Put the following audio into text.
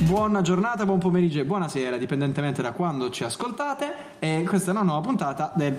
buona giornata, buon pomeriggio e buonasera, dipendentemente da quando ci ascoltate. E questa è una nuova puntata del